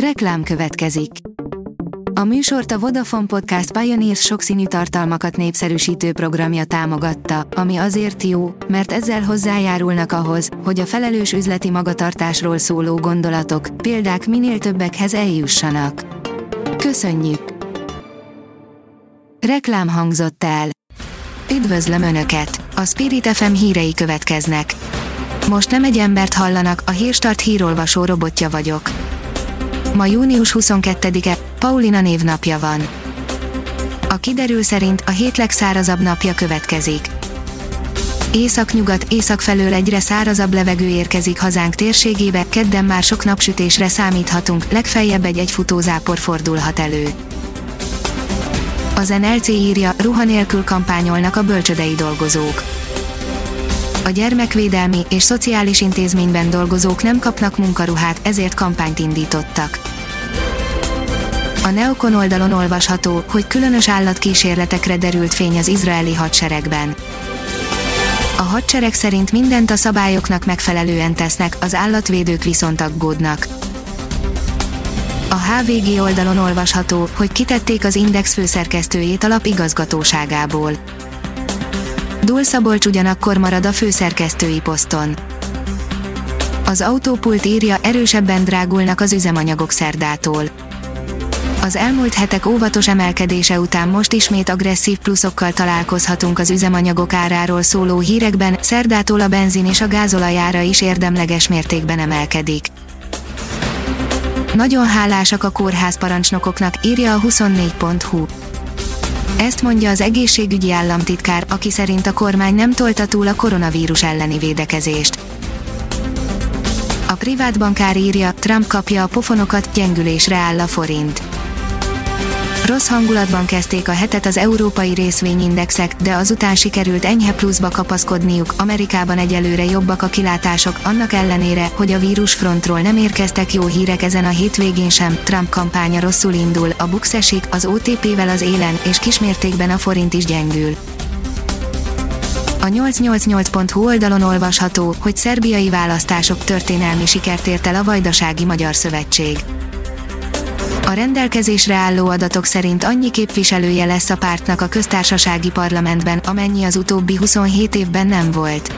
Reklám következik. A műsort a Vodafone Podcast Pioneers sokszínű tartalmakat népszerűsítő programja támogatta, ami azért jó, mert ezzel hozzájárulnak ahhoz, hogy a felelős üzleti magatartásról szóló gondolatok, példák minél többekhez eljussanak. Köszönjük! Reklám hangzott el. Üdvözlöm Önöket! A Spirit FM hírei következnek. Most nem egy embert hallanak, a Hírstart hírolvasó robotja vagyok. Ma június 22-e, Paulina névnapja van. A kiderül szerint a hét legszárazabb napja következik. Észak-nyugat, észak felől egyre szárazabb levegő érkezik hazánk térségébe, kedden már sok napsütésre számíthatunk, legfeljebb egy egyfutózápor fordulhat elő. Az NLC írja, ruha nélkül kampányolnak a bölcsödei dolgozók a gyermekvédelmi és szociális intézményben dolgozók nem kapnak munkaruhát, ezért kampányt indítottak. A Neokon oldalon olvasható, hogy különös állatkísérletekre derült fény az izraeli hadseregben. A hadsereg szerint mindent a szabályoknak megfelelően tesznek, az állatvédők viszont aggódnak. A HVG oldalon olvasható, hogy kitették az Index főszerkesztőjét a lap igazgatóságából. Dul Szabolcs ugyanakkor marad a főszerkesztői poszton. Az autópult írja, erősebben drágulnak az üzemanyagok szerdától. Az elmúlt hetek óvatos emelkedése után most ismét agresszív pluszokkal találkozhatunk az üzemanyagok áráról szóló hírekben, szerdától a benzin és a gázolajára is érdemleges mértékben emelkedik. Nagyon hálásak a kórházparancsnokoknak, írja a 24.hu. Ezt mondja az egészségügyi államtitkár, aki szerint a kormány nem tolta túl a koronavírus elleni védekezést. A privát bankár írja, Trump kapja a pofonokat, gyengülésre áll a forint. Rossz hangulatban kezdték a hetet az európai részvényindexek, de azután sikerült enyhe pluszba kapaszkodniuk, Amerikában egyelőre jobbak a kilátások, annak ellenére, hogy a vírusfrontról nem érkeztek jó hírek ezen a hétvégén sem, Trump kampánya rosszul indul, a Bux esik, az OTP-vel az élen, és kismértékben a forint is gyengül. A 888.hu oldalon olvasható, hogy szerbiai választások történelmi sikert ért el a Vajdasági Magyar Szövetség. A rendelkezésre álló adatok szerint annyi képviselője lesz a pártnak a köztársasági parlamentben, amennyi az utóbbi 27 évben nem volt.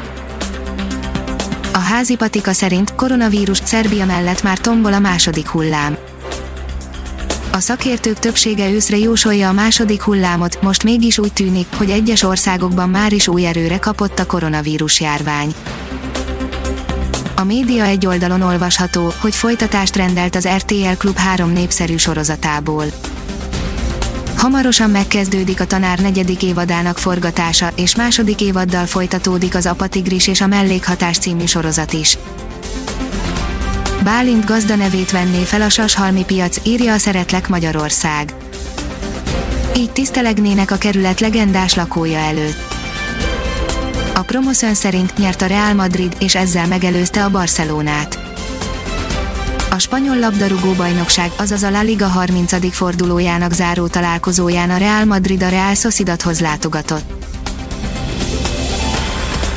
A házi patika szerint koronavírus Szerbia mellett már tombol a második hullám. A szakértők többsége őszre jósolja a második hullámot, most mégis úgy tűnik, hogy egyes országokban már is új erőre kapott a koronavírus járvány. A média egy oldalon olvasható, hogy folytatást rendelt az RTL Klub három népszerű sorozatából. Hamarosan megkezdődik a tanár negyedik évadának forgatása, és második évaddal folytatódik az Apatigris és a Mellékhatás című sorozat is. Bálint gazda nevét venné fel a Sashalmi piac, írja a Szeretlek Magyarország. Így tisztelegnének a kerület legendás lakója előtt. A Promoszön szerint nyert a Real Madrid, és ezzel megelőzte a Barcelonát. A spanyol labdarúgó bajnokság, azaz a La Liga 30. fordulójának záró találkozóján a Real Madrid a Real Sociedadhoz látogatott.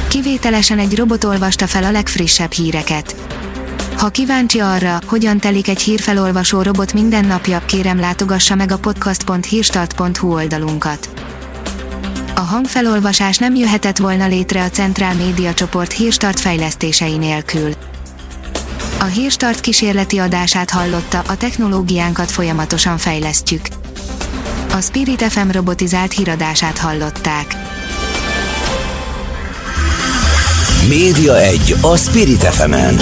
Kivételesen egy robot olvasta fel a legfrissebb híreket. Ha kíváncsi arra, hogyan telik egy hírfelolvasó robot minden napja, kérem látogassa meg a podcast.hírstart.hu oldalunkat a hangfelolvasás nem jöhetett volna létre a Centrál Média csoport hírstart fejlesztései nélkül. A hírstart kísérleti adását hallotta, a technológiánkat folyamatosan fejlesztjük. A Spirit FM robotizált híradását hallották. Média 1 a Spirit fm -en.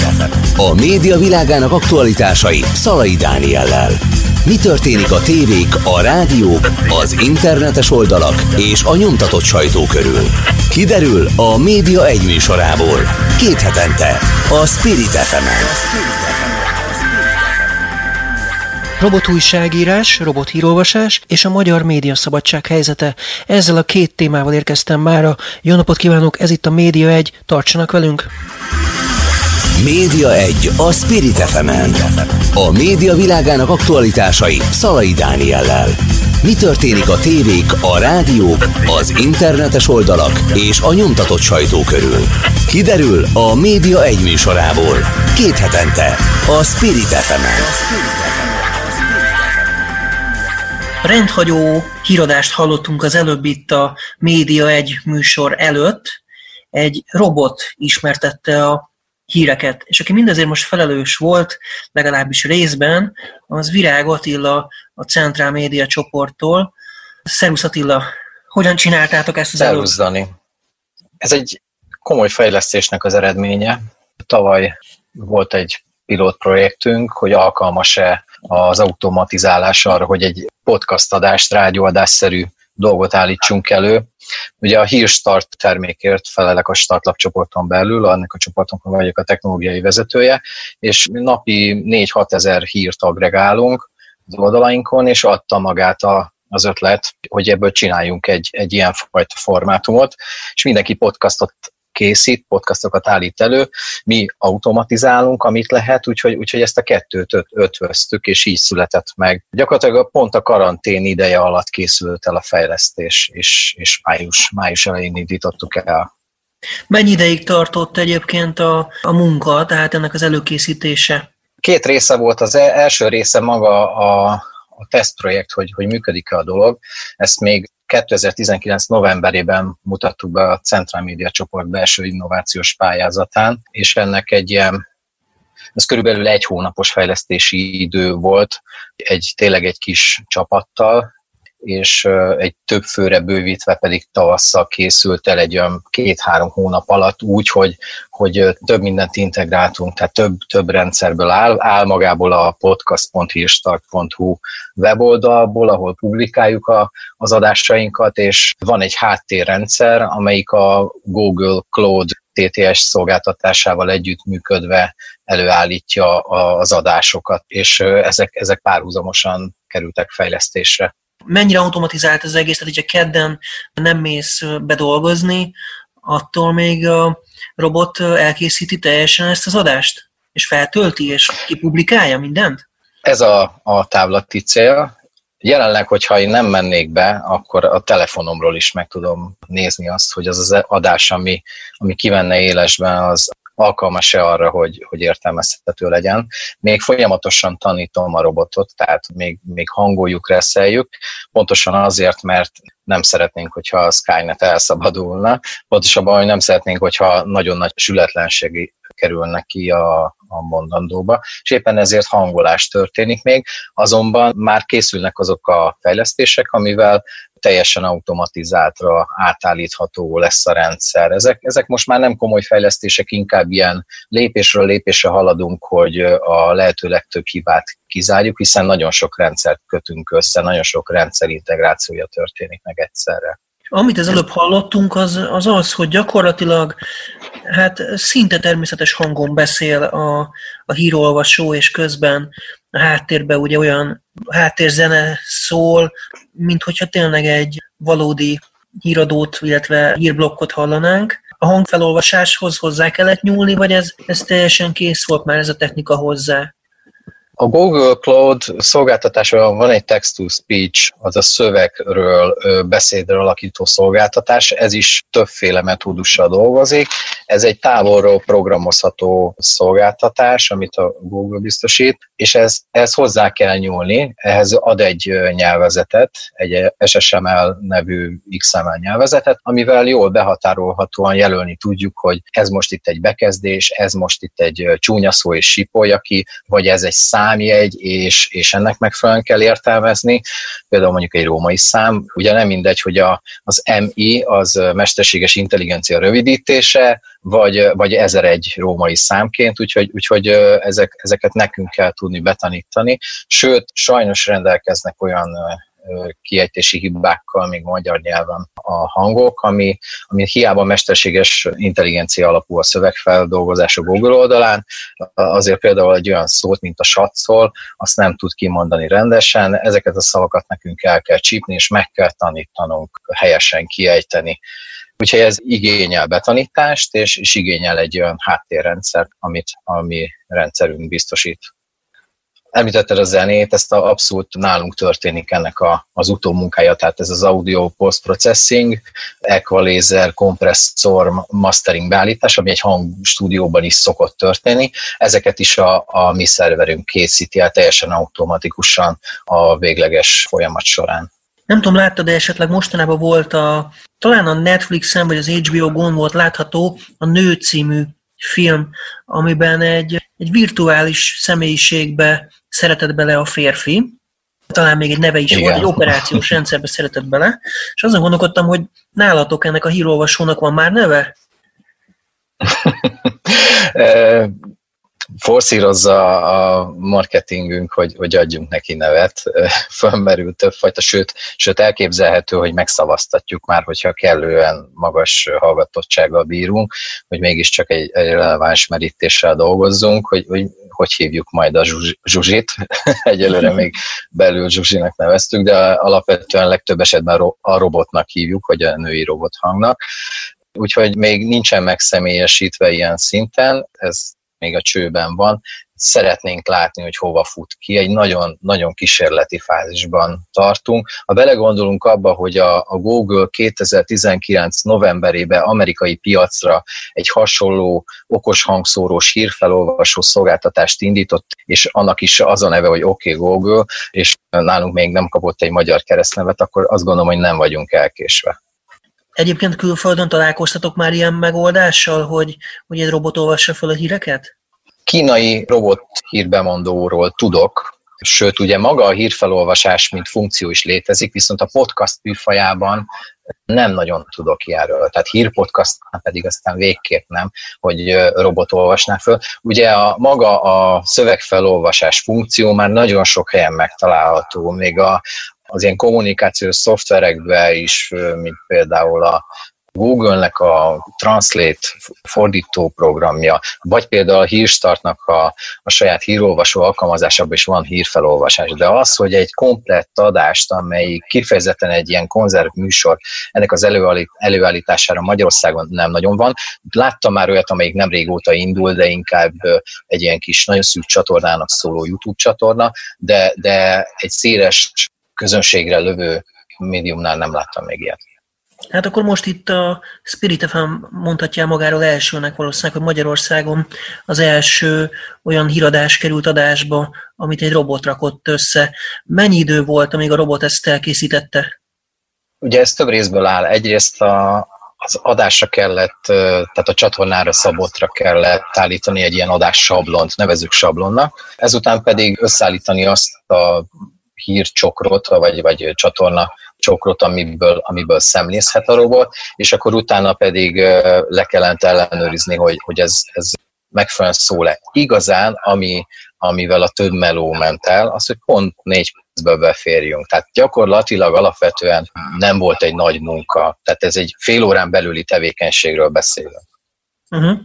A média világának aktualitásai Szalai Dániellel. Mi történik a tévék, a rádiók, az internetes oldalak és a nyomtatott sajtó körül? Kiderül a Média egy műsorából. Két hetente a Spirit fm Robotújságírás, robothírolvasás és a magyar média szabadság helyzete. Ezzel a két témával érkeztem mára. Jó napot kívánok, ez itt a Média 1, tartsanak velünk! Média 1 a Spirit fm -en. A média világának aktualitásai Szalai Dániellel. Mi történik a tévék, a rádiók, az internetes oldalak és a nyomtatott sajtó körül? Kiderül a Média egy műsorából. Két hetente a Spirit fm Rendhagyó híradást hallottunk az előbb itt a Média egy műsor előtt. Egy robot ismertette a híreket, és aki mindezért most felelős volt, legalábbis részben, az Virág Attila a Centrál Média csoporttól. Szerusz Attila, hogyan csináltátok ezt az Szervusz, Dani. Ez egy komoly fejlesztésnek az eredménye. Tavaly volt egy pilotprojektünk, hogy alkalmas-e az automatizálás arra, hogy egy podcast adást, rádióadásszerű dolgot állítsunk elő. Ugye a Hírstart termékért felelek a Startlap csoporton belül, annak a csoporton vagyok a technológiai vezetője, és napi 4-6 ezer hírt agregálunk az oldalainkon, és adta magát a az ötlet, hogy ebből csináljunk egy, egy ilyen fajta formátumot, és mindenki podcastot készít, podcastokat állít elő, mi automatizálunk, amit lehet, úgyhogy, úgyhogy ezt a kettőt öt, ötvöztük, és így született meg. Gyakorlatilag pont a karantén ideje alatt készült el a fejlesztés, és, és május, május elején indítottuk el. Mennyi ideig tartott egyébként a, a munka, tehát ennek az előkészítése? Két része volt. Az e-, első része maga a, a tesztprojekt, hogy, hogy működik-e a dolog. Ezt még 2019. novemberében mutattuk be a Central Media csoport belső innovációs pályázatán, és ennek egy ilyen ez körülbelül egy hónapos fejlesztési idő volt, egy tényleg egy kis csapattal, és egy több főre bővítve pedig tavasszal készült el egy olyan két-három hónap alatt úgy, hogy, hogy több mindent integráltunk, tehát több, több rendszerből áll, áll magából a podcast.hírstart.hu weboldalból, ahol publikáljuk a, az adásainkat, és van egy háttérrendszer, amelyik a Google Cloud TTS szolgáltatásával együttműködve előállítja az adásokat, és ezek, ezek párhuzamosan kerültek fejlesztésre mennyire automatizált az egész, tehát hogyha kedden nem mész bedolgozni, attól még a robot elkészíti teljesen ezt az adást, és feltölti, és kipublikálja mindent? Ez a, a távlati cél. Jelenleg, hogyha én nem mennék be, akkor a telefonomról is meg tudom nézni azt, hogy az az adás, ami, ami kivenne élesben, az alkalmas-e arra, hogy, hogy értelmezhető legyen. Még folyamatosan tanítom a robotot, tehát még, még hangoljuk, reszeljük, pontosan azért, mert nem szeretnénk, hogyha a Skynet elszabadulna, pontosabban, hogy nem szeretnénk, hogyha nagyon nagy sületlenség kerülnek ki a, a mondandóba, és éppen ezért hangolás történik még, azonban már készülnek azok a fejlesztések, amivel teljesen automatizáltra átállítható lesz a rendszer. Ezek, ezek most már nem komoly fejlesztések, inkább ilyen lépésről lépésre haladunk, hogy a lehető legtöbb hibát kizárjuk, hiszen nagyon sok rendszert kötünk össze, nagyon sok rendszer integrációja történik meg egyszerre. Amit az előbb hallottunk, az, az az, hogy gyakorlatilag hát szinte természetes hangon beszél a, a hírolvasó, és közben a háttérben ugye olyan háttérzene szól, mint hogyha tényleg egy valódi híradót, illetve hírblokkot hallanánk. A hangfelolvasáshoz hozzá kellett nyúlni, vagy ez, ez teljesen kész volt már ez a technika hozzá? A Google Cloud szolgáltatásban van egy text-to-speech, az a szövegről, beszédre alakító szolgáltatás, ez is többféle metódussal dolgozik. Ez egy távolról programozható szolgáltatás, amit a Google biztosít, és ez, ez hozzá kell nyúlni, ehhez ad egy nyelvezetet, egy SSML nevű XML nyelvezetet, amivel jól behatárolhatóan jelölni tudjuk, hogy ez most itt egy bekezdés, ez most itt egy csúnya szó és sipolja ki, vagy ez egy szám, számjegy, és, és ennek megfelelően kell értelmezni. Például mondjuk egy római szám, ugye nem mindegy, hogy a, az MI az mesterséges intelligencia rövidítése, vagy, vagy ezer egy római számként, úgyhogy, úgyhogy ezek, ezeket nekünk kell tudni betanítani. Sőt, sajnos rendelkeznek olyan kiejtési hibákkal, még magyar nyelven a hangok, ami, ami hiába mesterséges intelligencia alapú a szövegfeldolgozás a Google oldalán, azért például egy olyan szót, mint a satszol, azt nem tud kimondani rendesen, ezeket a szavakat nekünk el kell csípni, és meg kell tanítanunk helyesen kiejteni. Úgyhogy ez igényel betanítást, és, és igényel egy olyan háttérrendszer, amit a mi rendszerünk biztosít. Említetted a zenét, ezt a abszolút nálunk történik ennek a, az utómunkája, tehát ez az audio post-processing, equalizer, kompresszor, mastering beállítás, ami egy hangstúdióban is szokott történni. Ezeket is a, a mi szerverünk készíti el teljesen automatikusan a végleges folyamat során. Nem tudom, láttad, de esetleg mostanában volt a, talán a Netflixen vagy az HBO-gon volt látható a Nő című film, amiben egy, egy virtuális személyiségbe szeretett bele a férfi, talán még egy neve is Igen. volt, egy operációs rendszerbe szeretett bele, és azon gondolkodtam, hogy nálatok ennek a hírolvasónak van már neve? forszírozza a marketingünk, hogy, hogy adjunk neki nevet. Fölmerül többfajta, sőt, sőt elképzelhető, hogy megszavaztatjuk már, hogyha kellően magas hallgatottsággal bírunk, hogy mégiscsak egy, egy releváns merítéssel dolgozzunk, hogy, hogy hogy hívjuk majd a Zsuzsit. Egyelőre még belül Zsuzsinak neveztük, de alapvetően legtöbb esetben a robotnak hívjuk, vagy a női robot hangnak. Úgyhogy még nincsen megszemélyesítve ilyen szinten, ez még a csőben van, szeretnénk látni, hogy hova fut ki. Egy nagyon, nagyon kísérleti fázisban tartunk. Ha belegondolunk abba, hogy a, a Google 2019 novemberében amerikai piacra egy hasonló okos hangszórós hírfelolvasó szolgáltatást indított, és annak is az a neve, hogy OK Google, és nálunk még nem kapott egy magyar keresztnevet, akkor azt gondolom, hogy nem vagyunk elkésve. Egyébként külföldön találkoztatok már ilyen megoldással, hogy, hogy egy robot olvassa fel a híreket? Kínai robot hírbemondóról tudok, sőt, ugye maga a hírfelolvasás, mint funkció is létezik, viszont a podcast műfajában nem nagyon tudok ilyenről. Tehát hírpodcast pedig aztán végképp nem, hogy robot olvasná föl. Ugye a maga a szövegfelolvasás funkció már nagyon sok helyen megtalálható, még a, az ilyen kommunikációs szoftverekben is, mint például a Google-nek a Translate fordító programja, vagy például a Hírstartnak a, a saját hírolvasó alkalmazásában is van hírfelolvasás, de az, hogy egy komplett adást, amely kifejezetten egy ilyen konzerv műsor, ennek az előállít, előállítására Magyarországon nem nagyon van. Láttam már olyat, amelyik nem régóta indul, de inkább egy ilyen kis, nagyon szűk csatornának szóló YouTube csatorna, de, de egy széles közönségre lövő médiumnál nem láttam még ilyet. Hát akkor most itt a Spirit FM mondhatja magáról elsőnek valószínűleg, hogy Magyarországon az első olyan híradás került adásba, amit egy robot rakott össze. Mennyi idő volt, amíg a robot ezt elkészítette? Ugye ez több részből áll. Egyrészt a, az adásra kellett, tehát a csatornára szabotra kellett állítani egy ilyen adás sablont, nevezük sablonnak. Ezután pedig összeállítani azt a hírcsokrot, vagy, vagy csatorna csokrot, amiből, amiből szemlézhet a robot, és akkor utána pedig le kellett ellenőrizni, hogy, hogy ez, ez megfelelően szól-e. Igazán, ami, amivel a több meló ment el, az, hogy pont négy percbe beférjünk. Tehát gyakorlatilag alapvetően nem volt egy nagy munka. Tehát ez egy fél órán belüli tevékenységről beszélünk. Uh-huh.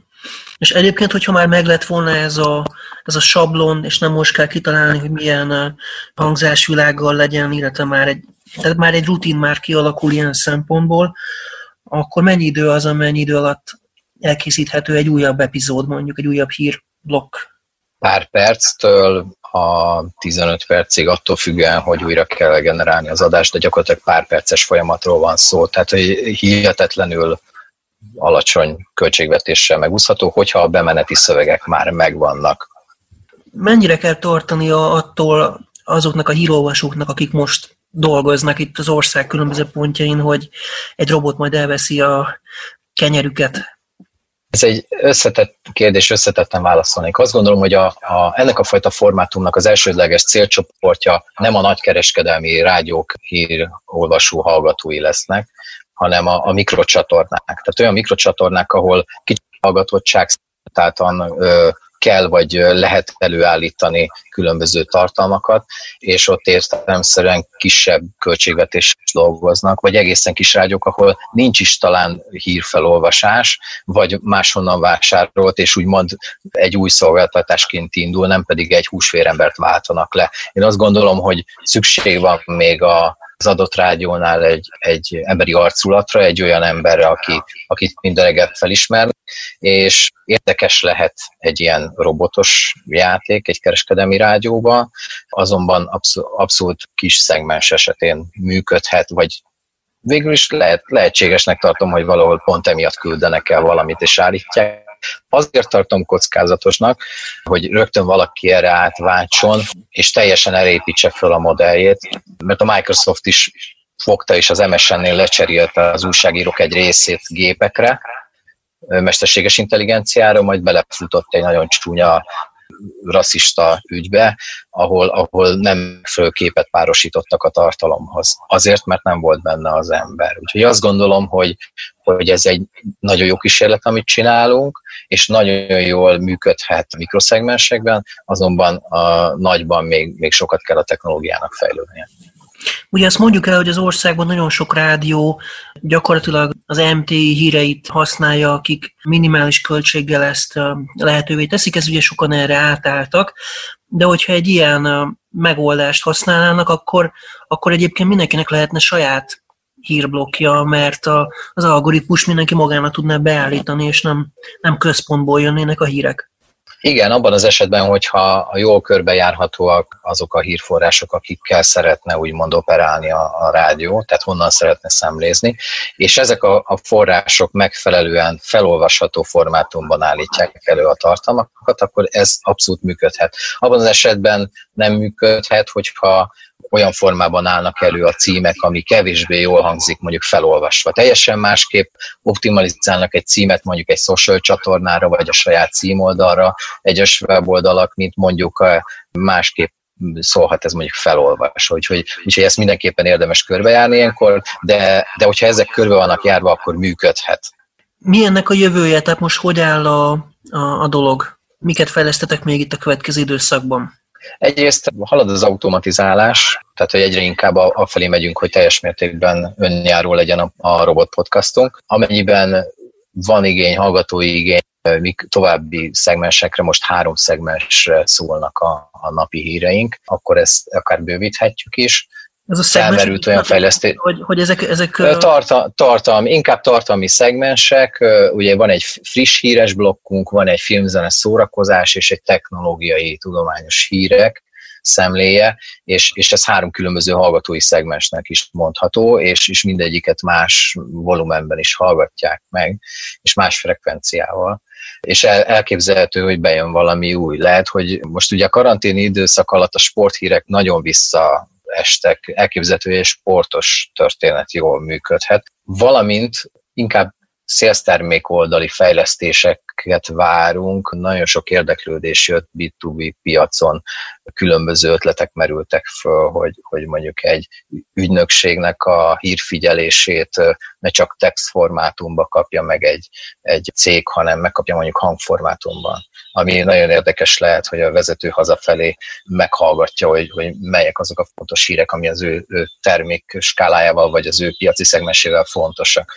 És egyébként, hogyha már meg lett volna ez a, ez a sablon, és nem most kell kitalálni, hogy milyen hangzásvilággal legyen, illetve már egy, tehát már egy rutin már kialakul ilyen szempontból, akkor mennyi idő az, amennyi idő alatt elkészíthető egy újabb epizód, mondjuk egy újabb hírblokk? Pár perctől a 15 percig attól függően, hogy újra kell generálni az adást, de gyakorlatilag pár perces folyamatról van szó, tehát hogy hihetetlenül alacsony költségvetéssel megúszható, hogyha a bemeneti szövegek már megvannak. Mennyire kell tartani attól azoknak a hírolvasóknak, akik most dolgoznak itt az ország különböző pontjain, hogy egy robot majd elveszi a kenyerüket? Ez egy összetett kérdés, összetetten válaszolnék. Azt gondolom, hogy a, a, ennek a fajta formátumnak az elsődleges célcsoportja nem a nagykereskedelmi rádiók hírolvasó hallgatói lesznek, hanem a, a mikrocsatornák. Tehát olyan mikrocsatornák, ahol kicsi hallgatottság ö, kell vagy lehet előállítani különböző tartalmakat, és ott értelemszerűen kisebb költségvetés dolgoznak, vagy egészen kis rádiók, ahol nincs is talán hírfelolvasás, vagy máshonnan vásárolt, és úgymond egy új szolgáltatásként indul, nem pedig egy húsvérembert váltanak le. Én azt gondolom, hogy szükség van még a az adott rádiónál egy, egy emberi arculatra, egy olyan emberre, aki, akit minden reggel felismer, és érdekes lehet egy ilyen robotos játék egy kereskedelmi rádióban, azonban abszolút, abszolút kis szegmens esetén működhet, vagy végül is lehet, lehetségesnek tartom, hogy valahol pont emiatt küldenek el valamit és állítják. Azért tartom kockázatosnak, hogy rögtön valaki erre átváltson, és teljesen elépítse föl a modelljét, mert a Microsoft is fogta, és az MSN-nél lecserélte az újságírók egy részét gépekre, mesterséges intelligenciára, majd belefutott egy nagyon csúnya rasszista ügybe, ahol, ahol nem fölképet párosítottak a tartalomhoz. Azért, mert nem volt benne az ember. Úgyhogy azt gondolom, hogy, hogy ez egy nagyon jó kísérlet, amit csinálunk, és nagyon jól működhet mikroszegmensekben, azonban a nagyban még, még sokat kell a technológiának fejlődnie. Ugye azt mondjuk el, hogy az országban nagyon sok rádió gyakorlatilag az MTI híreit használja, akik minimális költséggel ezt lehetővé teszik, ez ugye sokan erre átálltak, de hogyha egy ilyen megoldást használnának, akkor, akkor egyébként mindenkinek lehetne saját hírblokja, mert a, az algoritmus mindenki magának tudná beállítani, és nem, nem központból jönnének a hírek. Igen, abban az esetben, hogyha a jól körbejárhatóak azok a hírforrások, akikkel szeretne úgymond operálni a, a rádió, tehát honnan szeretne szemlézni, és ezek a, a források megfelelően felolvasható formátumban állítják elő a tartalmakat, akkor ez abszolút működhet. Abban az esetben nem működhet, hogyha olyan formában állnak elő a címek, ami kevésbé jól hangzik mondjuk felolvasva. Teljesen másképp optimalizálnak egy címet mondjuk egy social csatornára, vagy a saját címoldalra, egyes weboldalak, mint mondjuk másképp szólhat ez mondjuk felolvasva. Úgyhogy, úgyhogy ezt mindenképpen érdemes körbejárni ilyenkor, de, de hogyha ezek körbe vannak járva, akkor működhet. Mi ennek a jövője? Tehát most hogy áll a, a, a dolog? Miket fejlesztetek még itt a következő időszakban? Egyrészt halad az automatizálás, tehát hogy egyre inkább afelé megyünk, hogy teljes mértékben önjáró legyen a, a robot podcastunk. Amennyiben van igény, hallgatói igény, mik további szegmensekre, most három szegmensre szólnak a, a napi híreink, akkor ezt akár bővíthetjük is. Ez a felmerült olyan fejlesztés. Hogy, hogy ezek, ezek Tarta, tartalmi, inkább tartalmi szegmensek, ugye van egy friss híres blokkunk, van egy filmzene szórakozás és egy technológiai tudományos hírek szemléje, és, és ez három különböző hallgatói szegmensnek is mondható, és, és mindegyiket más volumenben is hallgatják meg, és más frekvenciával és el, elképzelhető, hogy bejön valami új. Lehet, hogy most ugye a karanténi időszak alatt a sporthírek nagyon vissza estek, elképzelhető, egy sportos történet jól működhet, valamint inkább szélsztermék oldali fejlesztéseket várunk, nagyon sok érdeklődés jött B2B piacon, különböző ötletek merültek föl, hogy, hogy mondjuk egy ügynökségnek a hírfigyelését ne csak text formátumban kapja meg egy, egy cég, hanem megkapja mondjuk hangformátumban. Ami nagyon érdekes lehet, hogy a vezető hazafelé meghallgatja, hogy, hogy melyek azok a fontos hírek, ami az ő, ő termék skálájával, vagy az ő piaci szegmesével fontosak.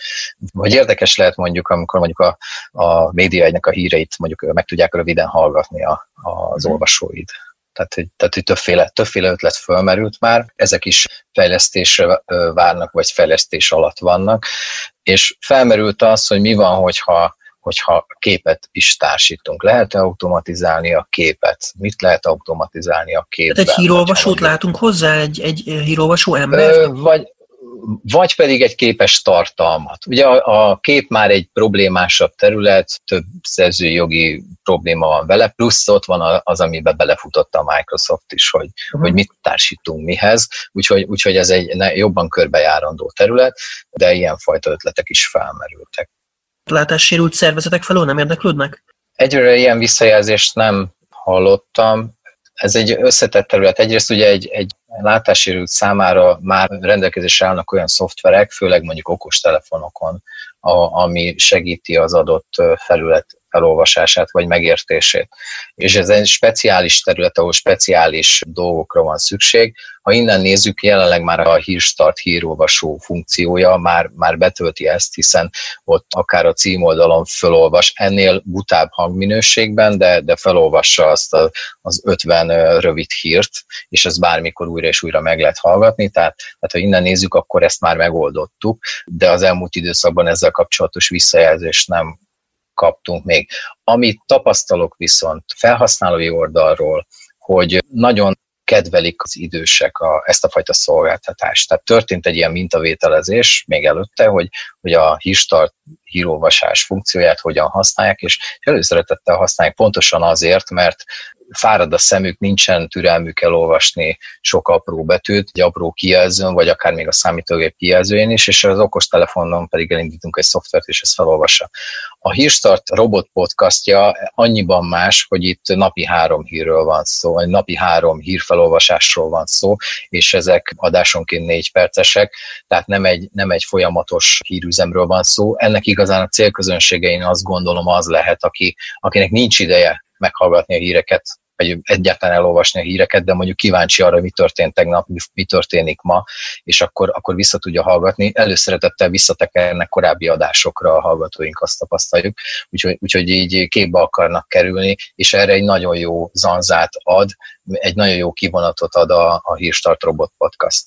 Vagy érdekes lehet mondjuk, amikor mondjuk a, a média egynek a híreit mondjuk meg tudják röviden hallgatni a, az mhm. olvasóid. Tehát, hogy, tehát, hogy többféle, többféle ötlet fölmerült már, ezek is fejlesztésre várnak, vagy fejlesztés alatt vannak, és felmerült az, hogy mi van, hogyha hogyha képet is társítunk. Lehet-e automatizálni a képet? Mit lehet automatizálni a képben? Tehát egy hírolvasót látunk hozzá, egy, egy hírolvasó ember? Vagy, vagy pedig egy képes tartalmat. Ugye a, a kép már egy problémásabb terület, több szerzői jogi probléma van vele, plusz ott van az, amiben belefutott a Microsoft is, hogy, uh-huh. hogy mit társítunk mihez, úgyhogy, úgyhogy ez egy jobban körbejárandó terület, de ilyenfajta ötletek is felmerültek. Látássérült szervezetek felől nem érdeklődnek? Egyre ilyen visszajelzést nem hallottam, ez egy összetett terület. Egyrészt ugye egy, egy látássérült számára már rendelkezésre állnak olyan szoftverek, főleg mondjuk okostelefonokon, a, ami segíti az adott felület felolvasását vagy megértését. És ez egy speciális terület, ahol speciális dolgokra van szükség. Ha innen nézzük, jelenleg már a hírstart hírolvasó funkciója már, már betölti ezt, hiszen ott akár a címoldalon felolvas ennél butább hangminőségben, de, de felolvassa azt a, az 50 rövid hírt, és ez bármikor újra és újra meg lehet hallgatni, tehát, tehát ha innen nézzük, akkor ezt már megoldottuk, de az elmúlt időszakban ezzel kapcsolatos visszajelzést nem kaptunk még. Amit tapasztalok viszont felhasználói oldalról, hogy nagyon kedvelik az idősek a, ezt a fajta szolgáltatást. Tehát történt egy ilyen mintavételezés még előtte, hogy, hogy a hírstart hírolvasás funkcióját hogyan használják, és előszeretettel használják pontosan azért, mert fárad a szemük, nincsen türelmük elolvasni sok apró betűt, egy apró kijelzőn, vagy akár még a számítógép kijelzőjén is, és az okostelefonon pedig elindítunk egy szoftvert, és ezt felolvassa. A Hírstart robot podcastja annyiban más, hogy itt napi három hírről van szó, vagy napi három hírfelolvasásról van szó, és ezek adásonként négy percesek, tehát nem egy, nem egy folyamatos hírüzemről van szó. Ennek igazán a célközönsége én azt gondolom az lehet, aki, akinek nincs ideje meghallgatni a híreket, vagy egyáltalán elolvasni a híreket, de mondjuk kíváncsi arra, mi történt tegnap, mi történik ma, és akkor, akkor vissza tudja hallgatni. Előszeretettel visszatekernek korábbi adásokra a hallgatóink, azt tapasztaljuk, úgyhogy, úgyhogy így képbe akarnak kerülni, és erre egy nagyon jó zanzát ad, egy nagyon jó kivonatot ad a, a Hírstart Robot Podcast.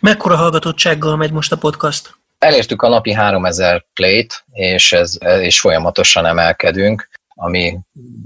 Mekkora hallgatottsággal megy most a podcast? Elértük a napi 3000 play-t, és, ez, és folyamatosan emelkedünk ami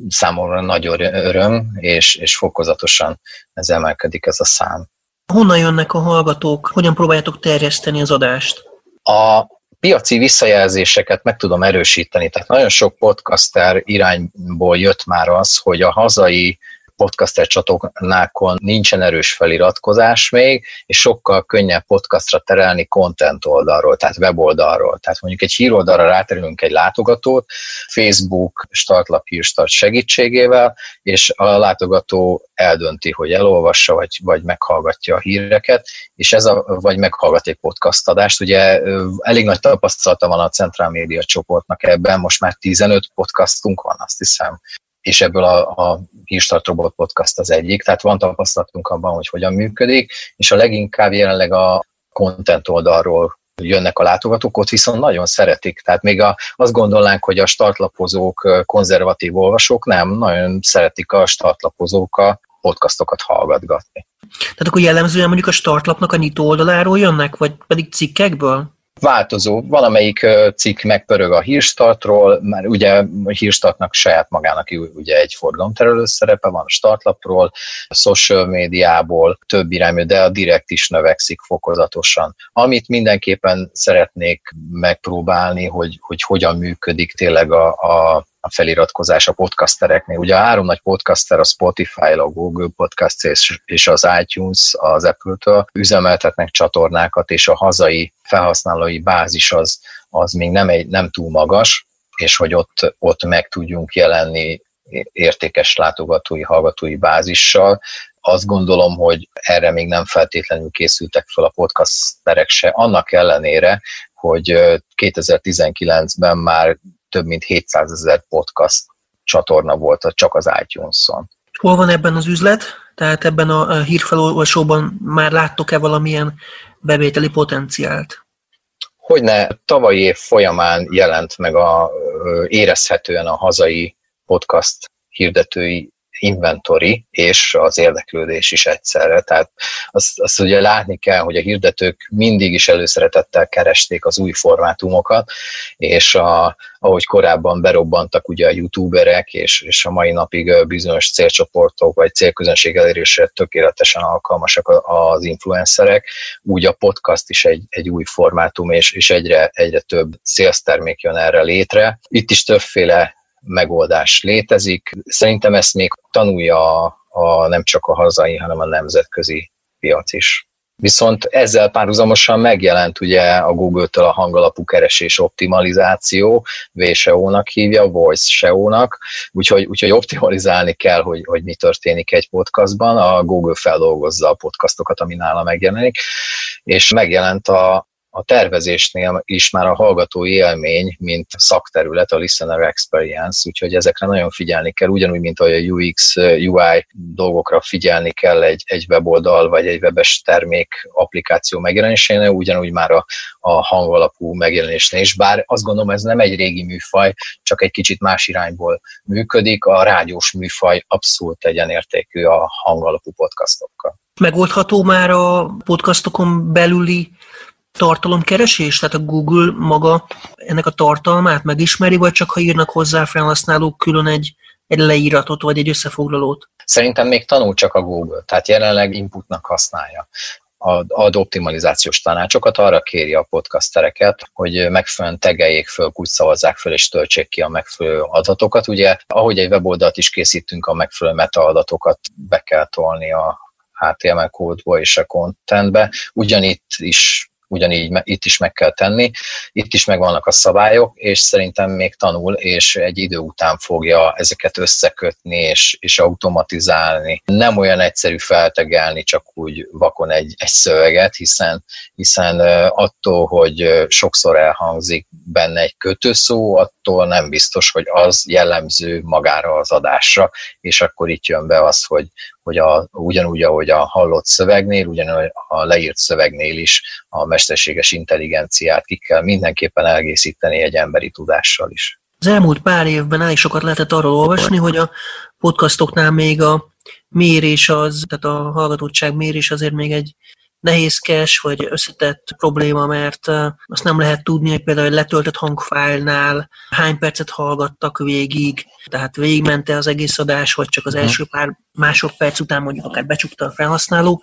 számomra nagy öröm, és, és fokozatosan ez emelkedik ez a szám. Honnan jönnek a hallgatók? Hogyan próbáljátok terjeszteni az adást? A piaci visszajelzéseket meg tudom erősíteni. Tehát nagyon sok podcaster irányból jött már az, hogy a hazai podcaster csatornákon nincsen erős feliratkozás még, és sokkal könnyebb podcastra terelni content oldalról, tehát weboldalról. Tehát mondjuk egy híroldalra ráterülünk egy látogatót, Facebook startlap hírstart segítségével, és a látogató eldönti, hogy elolvassa, vagy, vagy meghallgatja a híreket, és ez a, vagy meghallgat egy podcast adást. Ugye elég nagy tapasztalata van a Centrál Média csoportnak ebben, most már 15 podcastunk van, azt hiszem és ebből a, a Hírstart Robot Podcast az egyik, tehát van tapasztalatunk abban, hogy hogyan működik, és a leginkább jelenleg a content oldalról jönnek a látogatók, ott viszont nagyon szeretik. Tehát még a, azt gondolnánk, hogy a startlapozók konzervatív olvasók nem, nagyon szeretik a startlapozók a podcastokat hallgatgatni. Tehát akkor jellemzően mondjuk a startlapnak a nyitó oldaláról jönnek, vagy pedig cikkekből? Változó. Valamelyik cikk megpörög a hírstartról, mert ugye a hírstartnak saját magának ugye egy forgalomterelő szerepe van a startlapról, a social médiából, több irányú, de a direkt is növekszik fokozatosan. Amit mindenképpen szeretnék megpróbálni, hogy, hogy hogyan működik tényleg a, a a feliratkozás a podcastereknél. Ugye a három nagy podcaster, a Spotify, a Google Podcast és az iTunes az Apple-től üzemeltetnek csatornákat, és a hazai felhasználói bázis az, az még nem, egy, nem túl magas, és hogy ott, ott meg tudjunk jelenni értékes látogatói, hallgatói bázissal. Azt gondolom, hogy erre még nem feltétlenül készültek fel a podcasterek se, annak ellenére, hogy 2019-ben már több mint 700 ezer podcast csatorna volt csak az iTunes-on. Hol van ebben az üzlet? Tehát ebben a hírfelolvasóban már láttok-e valamilyen bevételi potenciált? Hogyne, tavalyi év folyamán jelent meg a, érezhetően a hazai podcast hirdetői inventory és az érdeklődés is egyszerre. Tehát azt, azt ugye látni kell, hogy a hirdetők mindig is előszeretettel keresték az új formátumokat, és a, ahogy korábban berobbantak ugye a youtuberek, és, és a mai napig bizonyos célcsoportok vagy célközönség elérésre tökéletesen alkalmasak az influencerek, úgy a podcast is egy, egy új formátum, és, és egyre, egyre több szélsztermék jön erre létre. Itt is többféle megoldás létezik. Szerintem ezt még tanulja a, a, nem csak a hazai, hanem a nemzetközi piac is. Viszont ezzel párhuzamosan megjelent ugye a Google-től a hangalapú keresés optimalizáció, VSEO-nak hívja, Voice SEO-nak, úgyhogy, úgyhogy optimalizálni kell, hogy, hogy mi történik egy podcastban. A Google feldolgozza a podcastokat, ami nála megjelenik, és megjelent a a tervezésnél is már a hallgató élmény, mint szakterület, a listener experience, úgyhogy ezekre nagyon figyelni kell, ugyanúgy, mint ahogy a UX, UI dolgokra figyelni kell egy, egy weboldal vagy egy webes termék applikáció megjelenésénél, ugyanúgy már a, a hangalapú megjelenésnél is, bár azt gondolom ez nem egy régi műfaj, csak egy kicsit más irányból működik, a rádiós műfaj abszolút egyenértékű a hangalapú podcastokkal. Megoldható már a podcastokon belüli tartalomkeresés? Tehát a Google maga ennek a tartalmát megismeri, vagy csak ha írnak hozzá felhasználók külön egy, egy leíratot, vagy egy összefoglalót? Szerintem még tanul csak a Google, tehát jelenleg inputnak használja ad optimalizációs tanácsokat, arra kéri a podcastereket, hogy megfelelően tegeljék föl, úgy szavazzák föl és töltsék ki a megfelelő adatokat. Ugye, ahogy egy weboldalt is készítünk, a megfelelő metaadatokat be kell tolni a HTML kódba és a contentbe, ugyanitt is ugyanígy itt is meg kell tenni. Itt is megvannak a szabályok, és szerintem még tanul, és egy idő után fogja ezeket összekötni és, és automatizálni. Nem olyan egyszerű feltegelni csak úgy vakon egy, egy szöveget, hiszen, hiszen attól, hogy sokszor elhangzik benne egy kötőszó, attól nem biztos, hogy az jellemző magára az adásra, és akkor itt jön be az, hogy, hogy a, ugyanúgy, ahogy a hallott szövegnél, ugyanúgy a leírt szövegnél is a mesterséges intelligenciát ki kell mindenképpen elgészíteni egy emberi tudással is. Az elmúlt pár évben elég sokat lehetett arról olvasni, hogy a podcastoknál még a mérés az, tehát a hallgatottság mérés azért még egy nehézkes vagy összetett probléma, mert azt nem lehet tudni, hogy például egy letöltött hangfájlnál hány percet hallgattak végig, tehát végigmente az egész adás, vagy csak az mhm. első pár másodperc után mondjuk akár becsukta a felhasználó.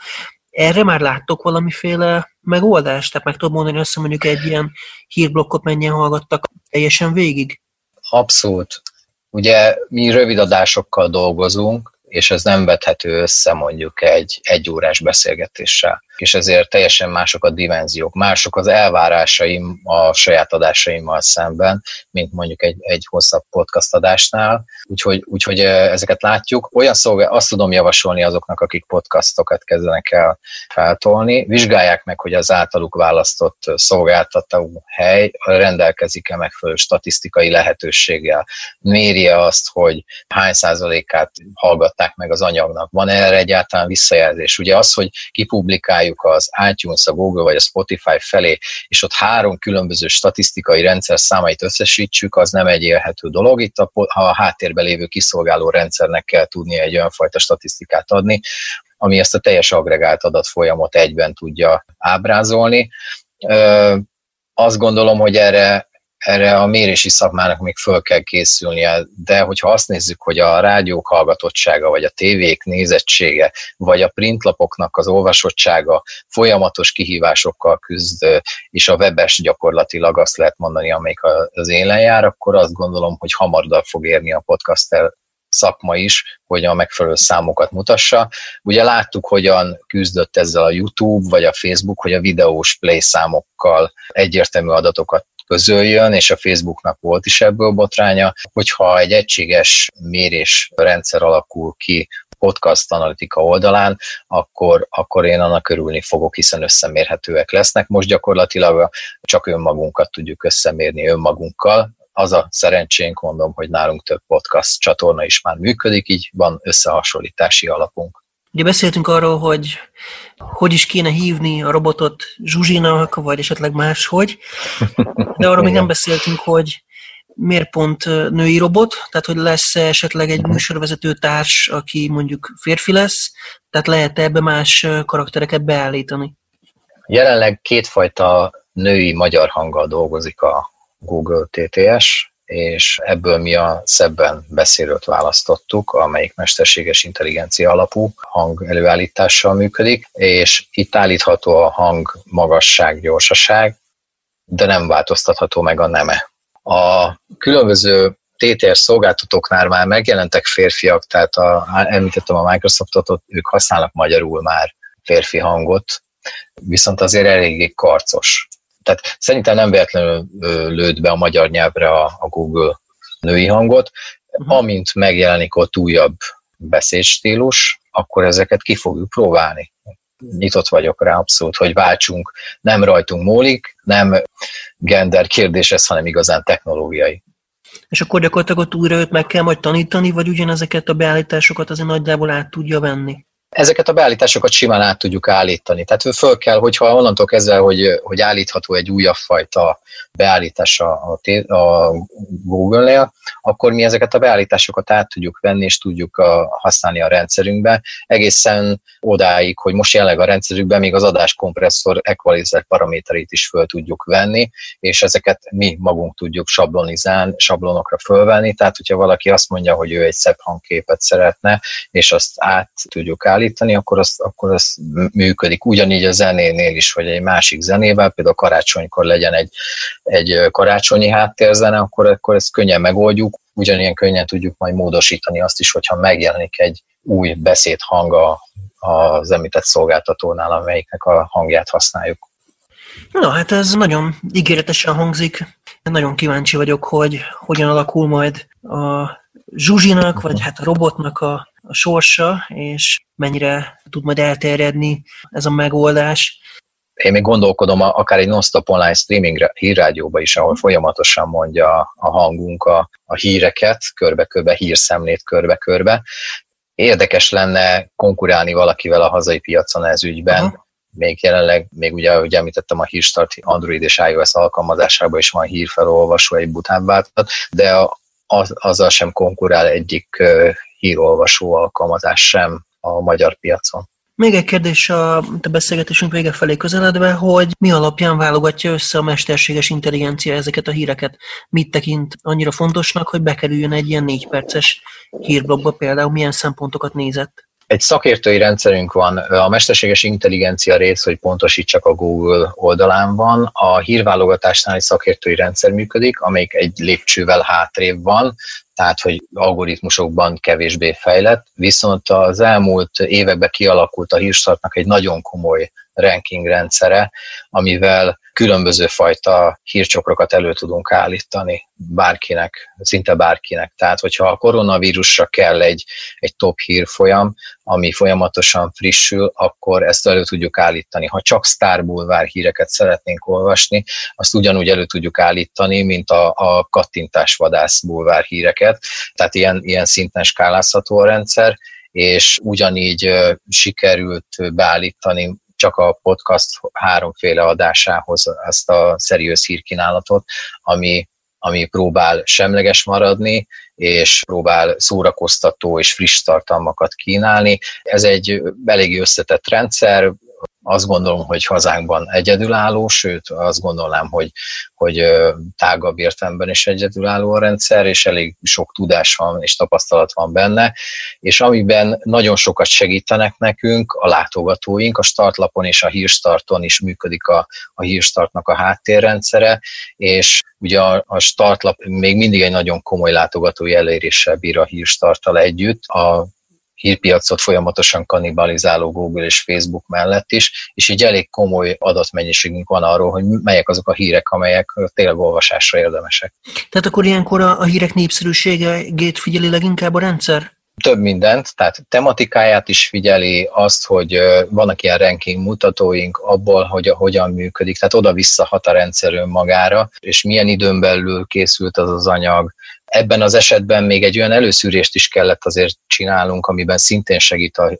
Erre már láttok valamiféle megoldást? Tehát meg tudom mondani össze mondjuk egy ilyen hírblokkot mennyien hallgattak teljesen végig? Abszolút. Ugye mi rövid adásokkal dolgozunk, és ez nem vethető össze mondjuk egy egyórás beszélgetéssel és ezért teljesen mások a dimenziók, mások az elvárásaim a saját adásaimmal szemben, mint mondjuk egy, egy hosszabb podcast adásnál, úgyhogy, úgyhogy ezeket látjuk. Olyan szolgál, azt tudom javasolni azoknak, akik podcastokat kezdenek el feltolni, vizsgálják meg, hogy az általuk választott szolgáltató hely rendelkezik-e megfelelő statisztikai lehetőséggel, mérje azt, hogy hány százalékát hallgatták meg az anyagnak, van erre egyáltalán visszajelzés. Ugye az, hogy kipublikáljuk használjuk az iTunes, a Google vagy a Spotify felé, és ott három különböző statisztikai rendszer számait összesítsük, az nem egy élhető dolog. Itt a, a háttérben lévő kiszolgáló rendszernek kell tudnia egy olyan fajta statisztikát adni, ami ezt a teljes agregált adatfolyamot egyben tudja ábrázolni. Azt gondolom, hogy erre erre a mérési szakmának még föl kell készülnie, de hogyha azt nézzük, hogy a rádiók hallgatottsága, vagy a tévék nézettsége, vagy a printlapoknak az olvasottsága folyamatos kihívásokkal küzd, és a webes gyakorlatilag azt lehet mondani, amelyik az élen jár, akkor azt gondolom, hogy hamarabb fog érni a podcast szakma is, hogy a megfelelő számokat mutassa. Ugye láttuk, hogyan küzdött ezzel a YouTube vagy a Facebook, hogy a videós play számokkal egyértelmű adatokat közöljön, és a Facebooknak volt is ebből botránya, hogyha egy egységes mérés rendszer alakul ki podcast analitika oldalán, akkor, akkor én annak örülni fogok, hiszen összemérhetőek lesznek. Most gyakorlatilag csak önmagunkat tudjuk összemérni önmagunkkal, az a szerencsénk, mondom, hogy nálunk több podcast csatorna is már működik, így van összehasonlítási alapunk. Ugye beszéltünk arról, hogy hogy is kéne hívni a robotot Zsuzsinak, vagy esetleg máshogy, de arról még nem beszéltünk, hogy miért pont női robot, tehát hogy lesz -e esetleg egy műsorvezető társ, aki mondjuk férfi lesz, tehát lehet -e ebbe más karaktereket beállítani? Jelenleg kétfajta női magyar hanggal dolgozik a Google TTS, és ebből mi a szebben beszélőt választottuk, amelyik mesterséges intelligencia alapú hang előállítással működik, és itt állítható a hang magasság, gyorsaság, de nem változtatható meg a neme. A különböző TTR szolgáltatóknál már megjelentek férfiak, tehát a, említettem a Microsoftot, ők használnak magyarul már férfi hangot, viszont azért eléggé karcos tehát szerintem nem véletlenül lőtt be a magyar nyelvre a, a Google női hangot. Uh-huh. Amint megjelenik ott újabb beszédstílus, akkor ezeket ki fogjuk próbálni. nyitott vagyok rá abszolút, hogy váltsunk, nem rajtunk múlik, nem gender kérdés ez, hanem igazán technológiai. És akkor gyakorlatilag ott újra őt meg kell majd tanítani, vagy ugyanezeket a beállításokat azért nagyjából át tudja venni? Ezeket a beállításokat simán át tudjuk állítani. Tehát föl kell, hogyha onnantól kezdve, hogy, hogy állítható egy újabb fajta beállítás a, a Google-nél, akkor mi ezeket a beállításokat át tudjuk venni, és tudjuk a, használni a rendszerünkbe, egészen odáig, hogy most jelenleg a rendszerükben még az adáskompresszor equalizer paraméterét is föl tudjuk venni, és ezeket mi magunk tudjuk sablonizálni, sablonokra fölvenni, tehát hogyha valaki azt mondja, hogy ő egy szebb hangképet szeretne, és azt át tudjuk állítani, akkor az, akkor az működik. Ugyanígy a zenénél is, vagy egy másik zenével, például karácsonykor legyen egy, egy karácsonyi háttérzene, akkor, akkor ezt könnyen megoldjuk, ugyanilyen könnyen tudjuk majd módosítani azt is, hogyha megjelenik egy új beszédhang a, az említett szolgáltatónál, amelyiknek a hangját használjuk. Na, hát ez nagyon ígéretesen hangzik. Nagyon kíváncsi vagyok, hogy hogyan alakul majd a Zsuzsinak, vagy hát a robotnak a, a sorsa, és mennyire tud majd elterjedni ez a megoldás én még gondolkodom akár egy non-stop online streaming hírrádióba is, ahol folyamatosan mondja a hangunk a, a híreket, körbe-körbe, hírszemlét körbe-körbe. Érdekes lenne konkurálni valakivel a hazai piacon ez ügyben. Uh-huh. Még jelenleg, még ugye, ahogy említettem, a Hírstart Android és iOS alkalmazásában is van hírfelolvasó, egy butánváltat, de a, az, azzal sem konkurál egyik hírolvasó alkalmazás sem a magyar piacon. Még egy kérdés a, a beszélgetésünk vége felé közeledve, hogy mi alapján válogatja össze a mesterséges intelligencia ezeket a híreket? Mit tekint annyira fontosnak, hogy bekerüljön egy ilyen négy perces hírblogba például, milyen szempontokat nézett? Egy szakértői rendszerünk van, a mesterséges intelligencia rész, hogy pontosítsak a Google oldalán van, a hírválogatásnál egy szakértői rendszer működik, amelyik egy lépcsővel hátrébb van, tehát hogy algoritmusokban kevésbé fejlett, viszont az elmúlt években kialakult a hírstartnak egy nagyon komoly ranking rendszere, amivel különböző fajta hírcsokrokat elő tudunk állítani bárkinek, szinte bárkinek. Tehát, hogyha a koronavírusra kell egy, egy top hírfolyam, ami folyamatosan frissül, akkor ezt elő tudjuk állítani. Ha csak Star Bulvár híreket szeretnénk olvasni, azt ugyanúgy elő tudjuk állítani, mint a, a kattintásvadász bulvár híreket. Tehát ilyen, ilyen szinten skálázható a rendszer, és ugyanígy sikerült beállítani csak a podcast háromféle adásához ezt a szeriős hírkínálatot, ami, ami próbál semleges maradni, és próbál szórakoztató és friss tartalmakat kínálni. Ez egy elég összetett rendszer, azt gondolom, hogy hazánkban egyedülálló, sőt azt gondolnám, hogy, hogy tágabb értelemben is egyedülálló a rendszer, és elég sok tudás van és tapasztalat van benne, és amiben nagyon sokat segítenek nekünk a látogatóink, a startlapon és a hírstarton is működik a, a hírstartnak a háttérrendszere, és ugye a, a startlap még mindig egy nagyon komoly látogatói eléréssel bír a hírstarttal együtt. A hírpiacot folyamatosan kannibalizáló Google és Facebook mellett is, és így elég komoly adatmennyiségünk van arról, hogy melyek azok a hírek, amelyek tényleg olvasásra érdemesek. Tehát akkor ilyenkor a, a hírek népszerűségét figyeli leginkább a rendszer? több mindent, tehát tematikáját is figyeli, azt, hogy vannak ilyen ranking mutatóink abból, hogy hogyan működik, tehát oda-vissza hat a rendszer önmagára, és milyen időn belül készült az az anyag, Ebben az esetben még egy olyan előszűrést is kellett azért csinálnunk, amiben szintén segít a,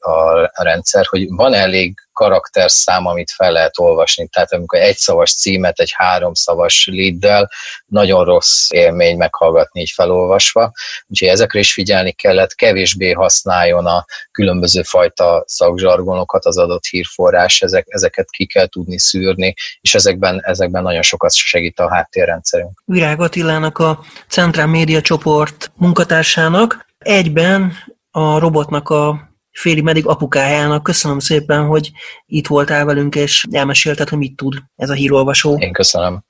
a rendszer, hogy van elég karakterszám, amit fel lehet olvasni. Tehát amikor egy szavas címet egy háromszavas leaddel, nagyon rossz élmény meghallgatni így felolvasva. Úgyhogy ezekre is figyelni kellett, kevésbé használjon a különböző fajta szakzsargonokat az adott hírforrás, ezek, ezeket ki kell tudni szűrni, és ezekben, ezekben nagyon sokat segít a háttérrendszerünk. Virág Attilának a Centrál Média csoport munkatársának egyben a robotnak a féli meddig apukájának. Köszönöm szépen, hogy itt voltál velünk, és elmesélted, hogy mit tud ez a hírolvasó. Én köszönöm.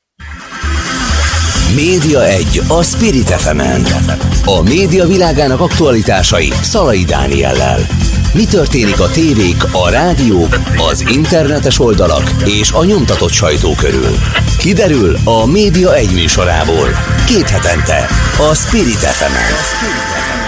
Média 1 a Spirit fm A média világának aktualitásai Szalai Dániellel. Mi történik a tévék, a rádiók, az internetes oldalak és a nyomtatott sajtó körül? Kiderül a Média 1 műsorából. Két hetente a Spirit fm -en.